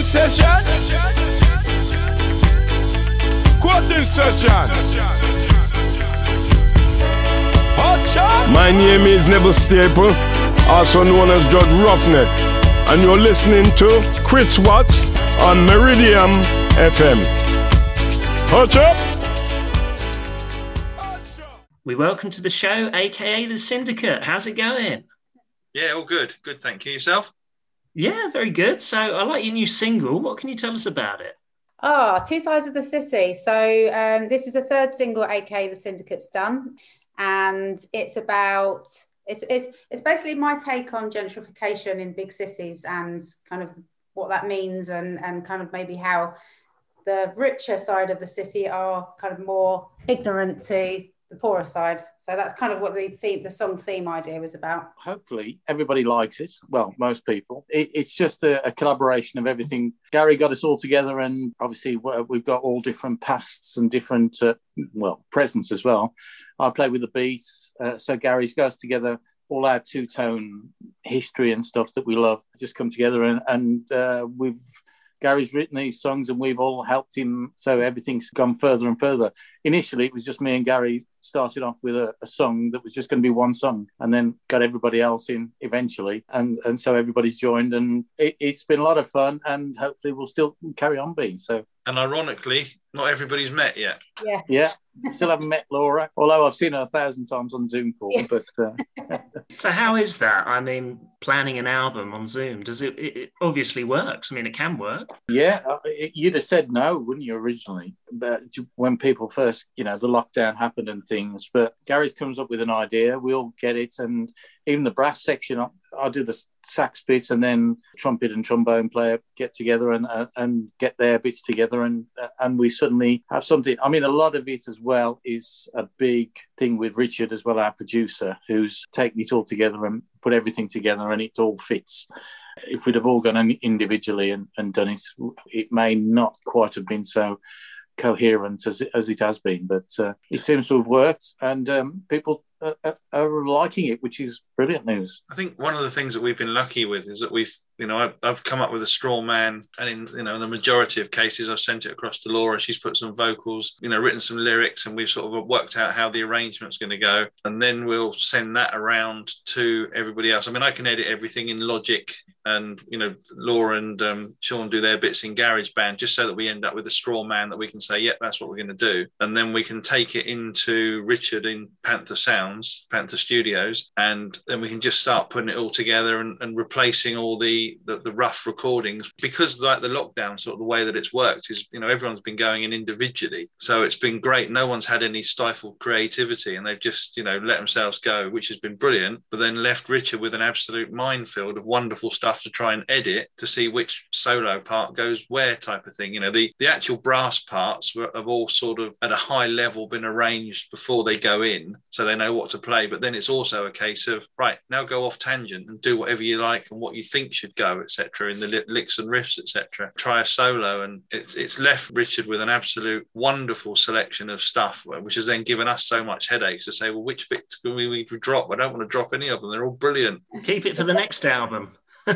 Quoting session. Quoting session. My name is Neville Staple, also known as Judge Roughneck, and you're listening to Chris Watts on Meridian FM. Hutch up! We welcome to the show, aka the Syndicate. How's it going? Yeah, all good. Good, thank you. Yourself? Yeah, very good. So I like your new single. What can you tell us about it? Ah, oh, Two Sides of the City. So um, this is the third single AK the Syndicate's done. And it's about it's, it's it's basically my take on gentrification in big cities and kind of what that means and and kind of maybe how the richer side of the city are kind of more ignorant to the poorer side. So that's kind of what the theme, the song theme idea was about. Hopefully, everybody likes it. Well, most people. It, it's just a, a, collaboration of everything. Gary got us all together, and obviously we've got all different pasts and different, uh, well, presents as well. I play with the beats, uh, so Gary's got us together. All our two tone history and stuff that we love just come together, and, and uh, we've Gary's written these songs and we've all helped him. So everything's gone further and further. Initially, it was just me and Gary started off with a, a song that was just going to be one song and then got everybody else in eventually. And, and so everybody's joined and it, it's been a lot of fun and hopefully we'll still carry on being. So and ironically, not everybody's met yet. Yeah. Yeah. Still haven't met Laura, although I've seen her a thousand times on Zoom call. Yeah. But uh... so, how is that? I mean, planning an album on Zoom does it, it, it obviously works? I mean, it can work. Yeah, uh, you'd have said no, wouldn't you originally? But when people first, you know, the lockdown happened and things. But Gary comes up with an idea, we'll get it, and even the brass section I'll do the sax bits and then trumpet and trombone player get together and uh, and get their bits together and uh, and we suddenly have something. I mean, a lot of it as well is a big thing with Richard as well, our producer, who's taken it all together and put everything together and it all fits. If we'd have all gone individually and, and done it, it may not quite have been so coherent as it, as it has been, but uh, it seems to have worked, and um, people are, are, liking it, which is brilliant news. I think one of the things that we've been lucky with is that we've, you know, I've, I've, come up with a straw man, and in you know, in the majority of cases, I've sent it across to Laura. She's put some vocals, you know, written some lyrics, and we've sort of worked out how the arrangement's going to go, and then we'll send that around to everybody else. I mean, I can edit everything in Logic, and you know, Laura and um, Sean do their bits in GarageBand, just so that we end up with a straw man that we can say, "Yep, that's what we're going to do," and then we can take it into Richard in Panther Sounds, Panther Studios, and then we can just start putting it all together and, and replacing all the, the, the rough recordings because like the lockdown sort of the way that it's worked is you know everyone's been going in individually, so it's been great. No one's had any stifled creativity, and they've just you know let themselves go, which has been brilliant. But then left Richard with an absolute minefield of wonderful stuff to try and edit to see which solo part goes where, type of thing. You know the the actual brass parts have all sort of at a high level been arranged before they go in, so they know what to play. But then it's also a case of right now go off tangent and do whatever you like and what you think should go, etc. In the licks and riffs, etc. Try a solo, and it's it's left Richard with an absolute wonderful selection of stuff, which has then given us so much headaches to say, well, which bit can we, we drop? I don't want to drop any of them. They're all brilliant. Keep it for the next album.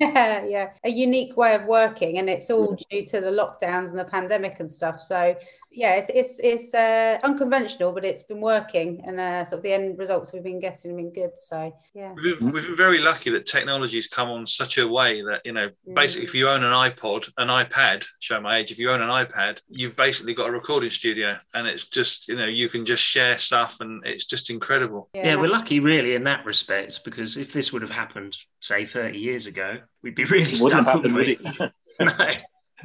yeah, yeah, a unique way of working, and it's all due to the lockdowns and the pandemic and stuff. So yeah, it's it's it's uh, unconventional, but it's been working, and uh, sort of the end results we've been getting have been good. So yeah, we've, we've been very lucky that technology's come on such a way that you know, mm. basically, if you own an iPod, an iPad, show my age, if you own an iPad, you've basically got a recording studio, and it's just you know you can just share stuff, and it's just incredible. Yeah, yeah we're lucky really in that respect because if this would have happened, say, thirty years ago, we'd be really stuck, wouldn't we? no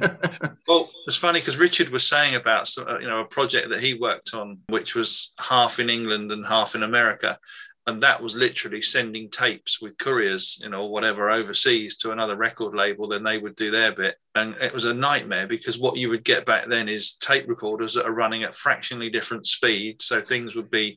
well, it's funny because Richard was saying about uh, you know a project that he worked on, which was half in England and half in America, and that was literally sending tapes with couriers, you know, whatever overseas to another record label. Then they would do their bit, and it was a nightmare because what you would get back then is tape recorders that are running at fractionally different speeds, so things would be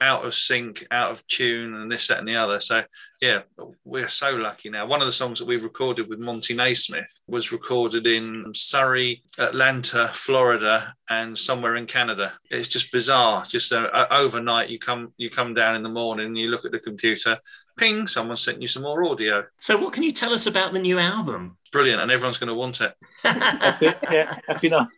out of sync, out of tune, and this, that, and the other. So, yeah, we're so lucky now. One of the songs that we recorded with Monty Naismith was recorded in Surrey, Atlanta, Florida, and somewhere in Canada. It's just bizarre. Just uh, overnight, you come you come down in the morning, you look at the computer, ping, someone sent you some more audio. So, what can you tell us about the new album? Brilliant, and everyone's going to want it. That's it. Yeah, that's enough.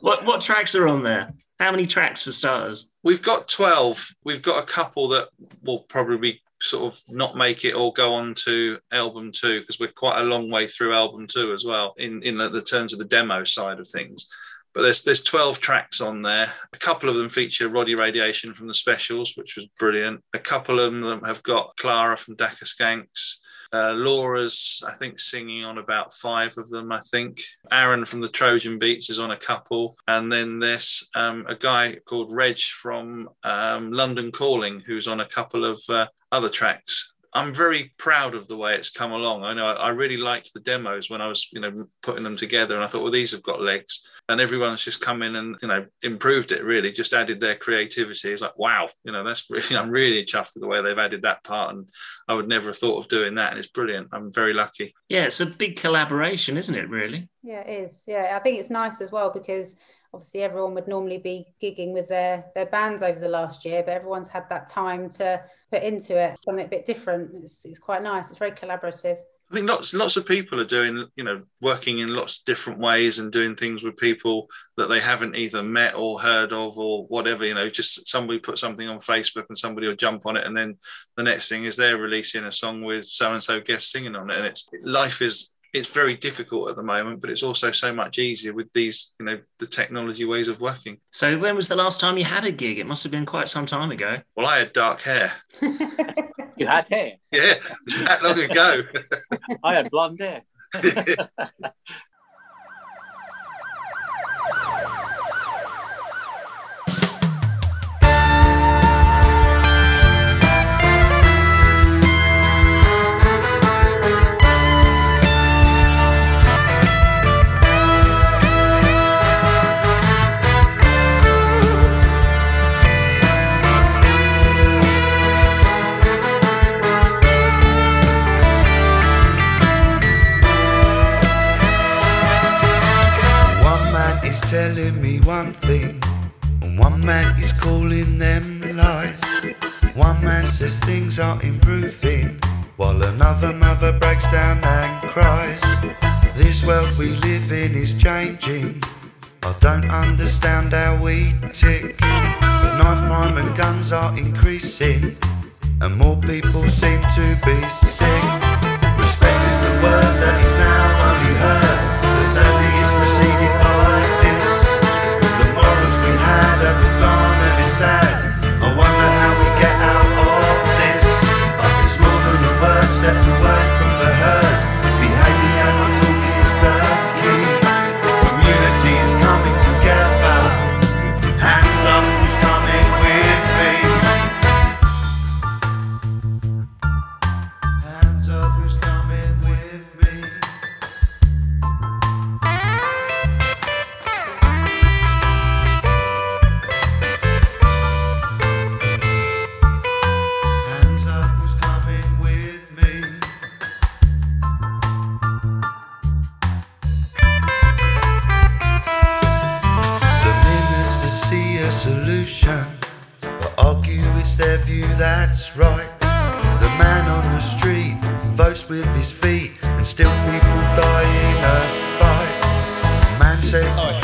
what what tracks are on there? How many tracks for starters? We've got twelve. We've got a couple that will probably sort of not make it or go on to album two because we're quite a long way through album two as well in in the, the terms of the demo side of things but there's there's 12 tracks on there a couple of them feature roddy radiation from the specials which was brilliant a couple of them have got clara from Dakka Skanks uh, Laura's, I think, singing on about five of them. I think Aaron from the Trojan Beats is on a couple, and then there's um, a guy called Reg from um, London Calling who's on a couple of uh, other tracks. I'm very proud of the way it's come along. I know I really liked the demos when I was, you know, putting them together, and I thought, well, these have got legs. And everyone's just come in and, you know, improved it. Really, just added their creativity. It's like, wow, you know, that's really. I'm really chuffed with the way they've added that part, and I would never have thought of doing that, and it's brilliant. I'm very lucky. Yeah, it's a big collaboration, isn't it? Really. Yeah, it is. Yeah, I think it's nice as well because obviously everyone would normally be gigging with their their bands over the last year but everyone's had that time to put into it something a bit different it's, it's quite nice it's very collaborative I think lots lots of people are doing, you know, working in lots of different ways and doing things with people that they haven't either met or heard of or whatever. You know, just somebody put something on Facebook and somebody will jump on it, and then the next thing is they're releasing a song with so and so guest singing on it. And it's life is it's very difficult at the moment, but it's also so much easier with these, you know, the technology ways of working. So, when was the last time you had a gig? It must have been quite some time ago. Well, I had dark hair. you had hair? Yeah, it's that long ago. I had blonde hair. one man is calling them lies. One man says things are improving, while another mother breaks down and cries. This world we live in is changing. I don't understand how we tick. Knife crime and guns are increasing, and more people seem to be sick. His feet, and still people die in a fight. Man says,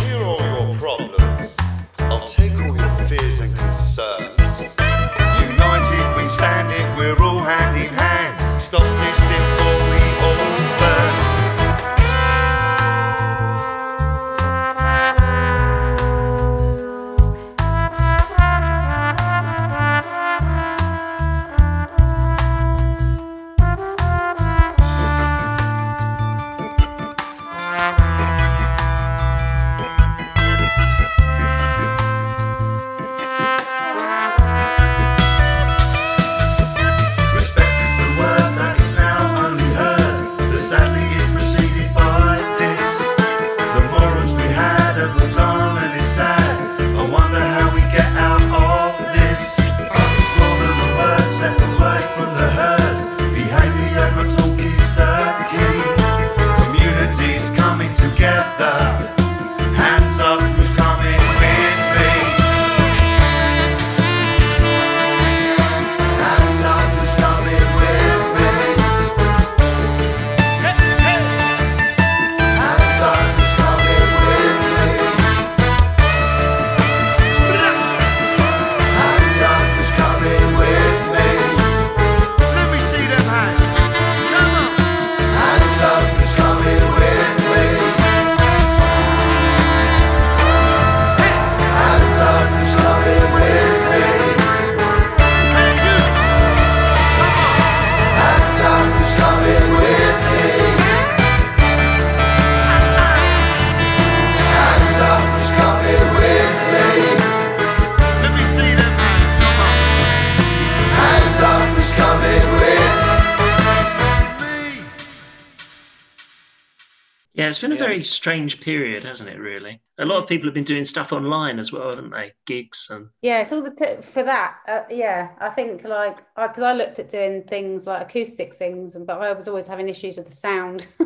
Yeah, it's been a yeah. very strange period, hasn't it? Really, a lot of people have been doing stuff online as well, haven't they? Gigs and yeah, it's all the t- for that. Uh, yeah, I think like because I, I, looked at doing things like acoustic things, and but I was always having issues with the sound,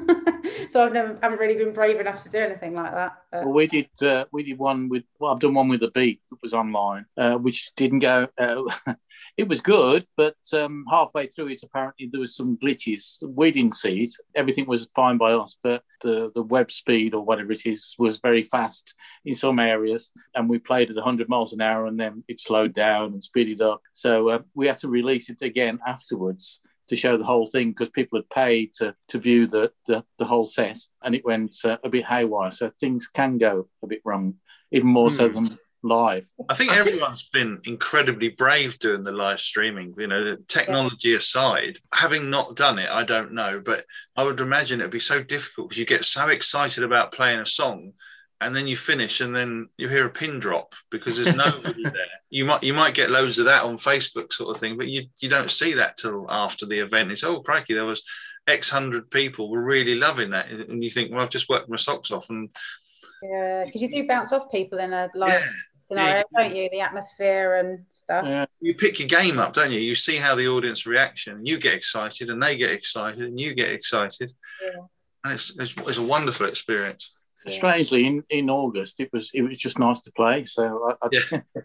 so I've never haven't really been brave enough to do anything like that. But... Well, we did uh, we did one with well, I've done one with the beat that was online, uh, which didn't go. Uh, it was good, but um, halfway through it, apparently there was some glitches. We didn't see it. Everything was fine by us, but the, the web speed or whatever it is was very fast in some areas. And we played at 100 miles an hour and then it slowed down and speeded up. So uh, we had to release it again afterwards to show the whole thing because people had paid to, to view the, the, the whole set and it went uh, a bit haywire. So things can go a bit wrong, even more mm. so hmm. than live. I think everyone's been incredibly brave doing the live streaming. You know, the technology aside, having not done it, I don't know, but I would imagine it'd be so difficult because you get so excited about playing a song and then you finish and then you hear a pin drop because there's nobody there. You might you might get loads of that on Facebook sort of thing, but you you don't see that till after the event. It's oh crikey, there was X hundred people were really loving that, and you think, well, I've just worked my socks off, and yeah, because you do bounce off people in a live yeah scenario, yeah. don't you? The atmosphere and stuff. Yeah. You pick your game up, don't you? You see how the audience reaction. You get excited, and they get excited, and you get excited. Yeah. And it's, it's, it's a wonderful experience strangely in, in August it was it was just nice to play so I, I yeah.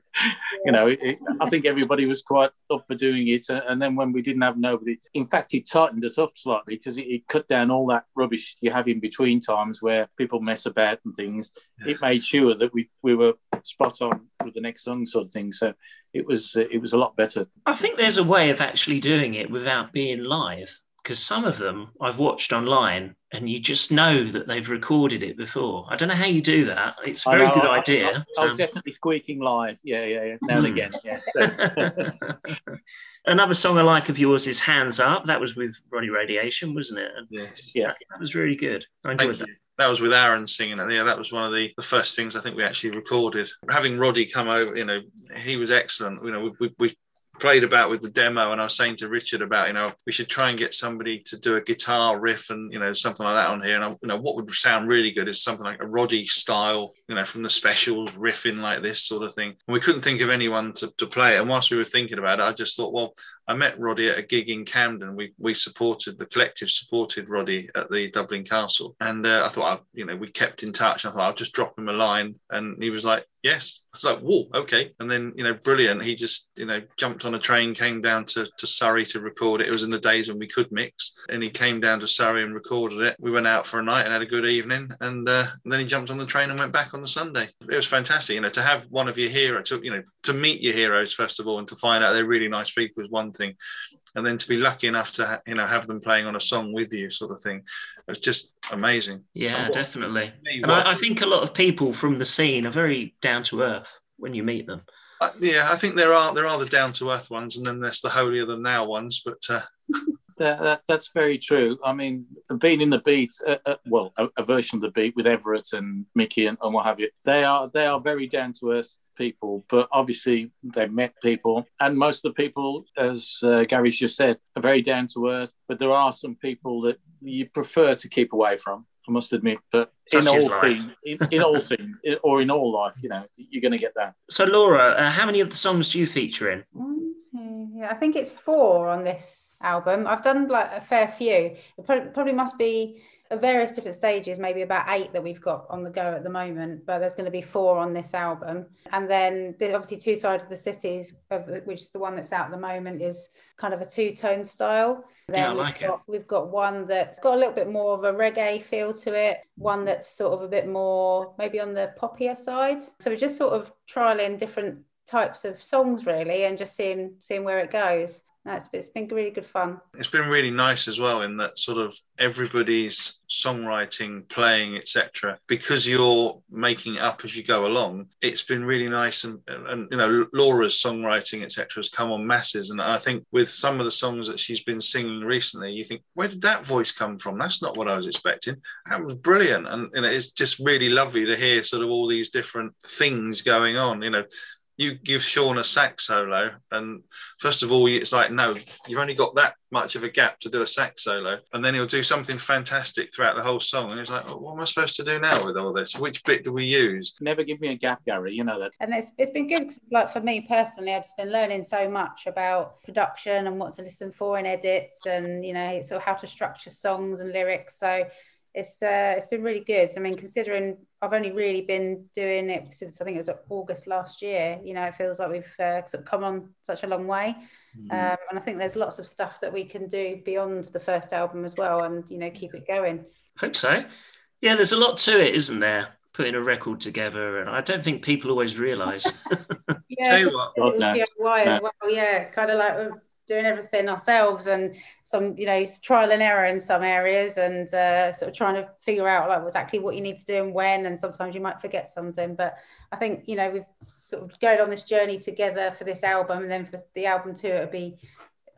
you know it, I think everybody was quite up for doing it and then when we didn't have nobody in fact it tightened it up slightly because it, it, cut down all that rubbish you have in between times where people mess about and things. Yeah. it made sure that we we were spot on with the next song sort of thing so it was uh, it was a lot better. I think there's a way of actually doing it without being live because some of them I've watched online and you just know that they've recorded it before. I don't know how you do that. It's a very know, good I, idea. I, I, I was definitely squeaking live. Yeah, yeah, yeah. Now and hmm. again. Yeah. Another song I like of yours is Hands Up. That was with Roddy Radiation, wasn't it? yes. Yeah. That was really good. I enjoyed Thank that. You that was with Aaron singing it. Yeah, that was one of the, the first things I think we actually recorded. Having Roddy come over, you know, he was excellent. You know, we, we, played about with the demo and I was saying to Richard about, you know, we should try and get somebody to do a guitar riff and, you know, something like that on here. And, I, you know, what would sound really good is something like a Roddy style, you know, from the specials riffing like this sort of thing. And we couldn't think of anyone to, to play it. And whilst we were thinking about it, I just thought, well, I met Roddy at a gig in Camden. We we supported the collective supported Roddy at the Dublin Castle, and uh, I thought, I, you know, we kept in touch. I thought I'll just drop him a line, and he was like, "Yes." I was like, "Whoa, okay." And then you know, brilliant. He just you know jumped on a train, came down to to Surrey to record it. It was in the days when we could mix, and he came down to Surrey and recorded it. We went out for a night and had a good evening, and, uh, and then he jumped on the train and went back on the Sunday. It was fantastic, you know, to have one of your heroes, to you know, to meet your heroes first of all, and to find out they're really nice people is one thing and then to be lucky enough to you know have them playing on a song with you sort of thing it's just amazing. Yeah what, definitely. and I, I, think a lot of people from the scene are very down to earth when you meet them. Uh, yeah i think there are there are the down to earth ones and then there's the holier than now ones but uh... that, that, that's very true i mean being in the beat uh, uh, well a, a, version of the beat with everett and mickey and, and what have you they are they are very down to earth people, but obviously they've met people. And most of the people, as uh, Gary's just said, are very down to earth. But there are some people that you prefer to keep away from. I must admit, but Such in all things, in, in, all things, or in all life, you know, you're going to get that. So, Laura, uh, how many of the songs do you feature in? Mm-hmm. Yeah, I think it's four on this album. I've done like a fair few. It probably must be various different stages, maybe about eight that we've got on the go at the moment, but there's going to be four on this album. And then there's obviously two sides of the cities, which is the one that's out at the moment, is kind of a two-tone style. Then yeah, I like we've, got, it. we've got one that's got a little bit more of a reggae feel to it, one that's sort of a bit more maybe on the poppier side. So we're just sort of trialing different types of songs really and just seeing seeing where it goes no, it's, been really good fun. It's been really nice as well in that sort of everybody's songwriting, playing, etc. Because you're making it up as you go along, it's been really nice. And, and you know, Laura's songwriting, etc., has come on masses. And I think with some of the songs that she's been singing recently, you think, where did that voice come from? That's not what I was expecting. That was brilliant. And you know, it's just really lovely to hear sort of all these different things going on. You know, you give Sean a sax solo, and first of all, it's like, no, you've only got that much of a gap to do a sax solo, and then he'll do something fantastic throughout the whole song, and he's like, oh, what am I supposed to do now with all this? Which bit do we use? Never give me a gap, Gary. You know that. And it's, it's been good, 'cause, like for me personally, I've just been learning so much about production and what to listen for in edits, and you know, sort of how to structure songs and lyrics. So it's uh, it's been really good. I mean, considering I've only really been doing it since I think it was August last year. You know, it feels like we've uh, sort of come on such a long way, um, and I think there's lots of stuff that we can do beyond the first album as well, and you know, keep it going. Hope so. Yeah, there's a lot to it, isn't there? Putting a record together, and I don't think people always realise. Yeah, Tell you what, God, no. DIY as well. Yeah, it's kind of like we're doing everything ourselves and some, you know, trial and error in some areas and uh, sort of trying to figure out like exactly what you need to do and when. And sometimes you might forget something. But I think, you know, we've sort of going on this journey together for this album and then for the album too, it'll be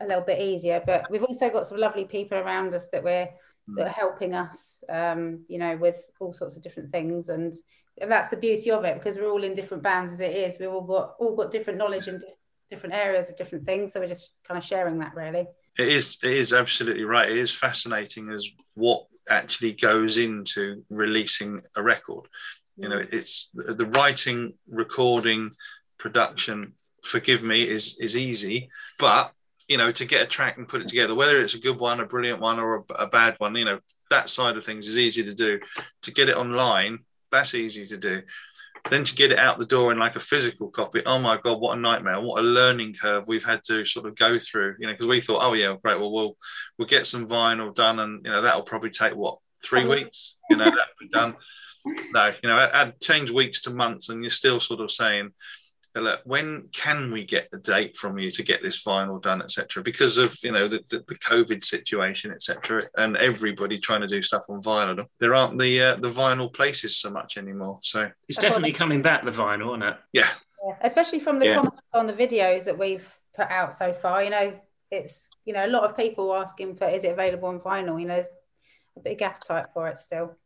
a little bit easier. But we've also got some lovely people around us that we're that are helping us, um, you know, with all sorts of different things and. And that's the beauty of it because we're all in different bands as it is. We've all got all got different knowledge and different areas of different things. So we're just kind of sharing that really. it is it is absolutely right. It is fascinating as what actually goes into releasing a record. You know, mm. it's the the writing, recording, production. Forgive me, is is easy, but you know, to get a track and put it together, whether it's a good one, a brilliant one, or a, a bad one, you know, that side of things is easy to do. To get it online, that's easy to do. Then to get it out the door in like a physical copy, oh my god, what a nightmare! What a learning curve we've had to sort of go through. You know, because we thought, oh yeah, great, well we'll we'll get some vinyl done, and you know that'll probably take what three weeks. You know, that'll be done. No, you know, add- add change weeks to months, and you're still sort of saying, look, when can we get the date from you to get this vinyl done, etc. Because of you know the, the, the COVID situation, etc. And everybody trying to do stuff on vinyl, there aren't the uh, the vinyl places so much anymore. So it's definitely coming back the vinyl, isn't it? yeah, Yeah, especially from the Yeah. comments on the videos that we've put out so far. You know, it's you know a lot of people asking for is it available on vinyl. You know, there's a big appetite for it still.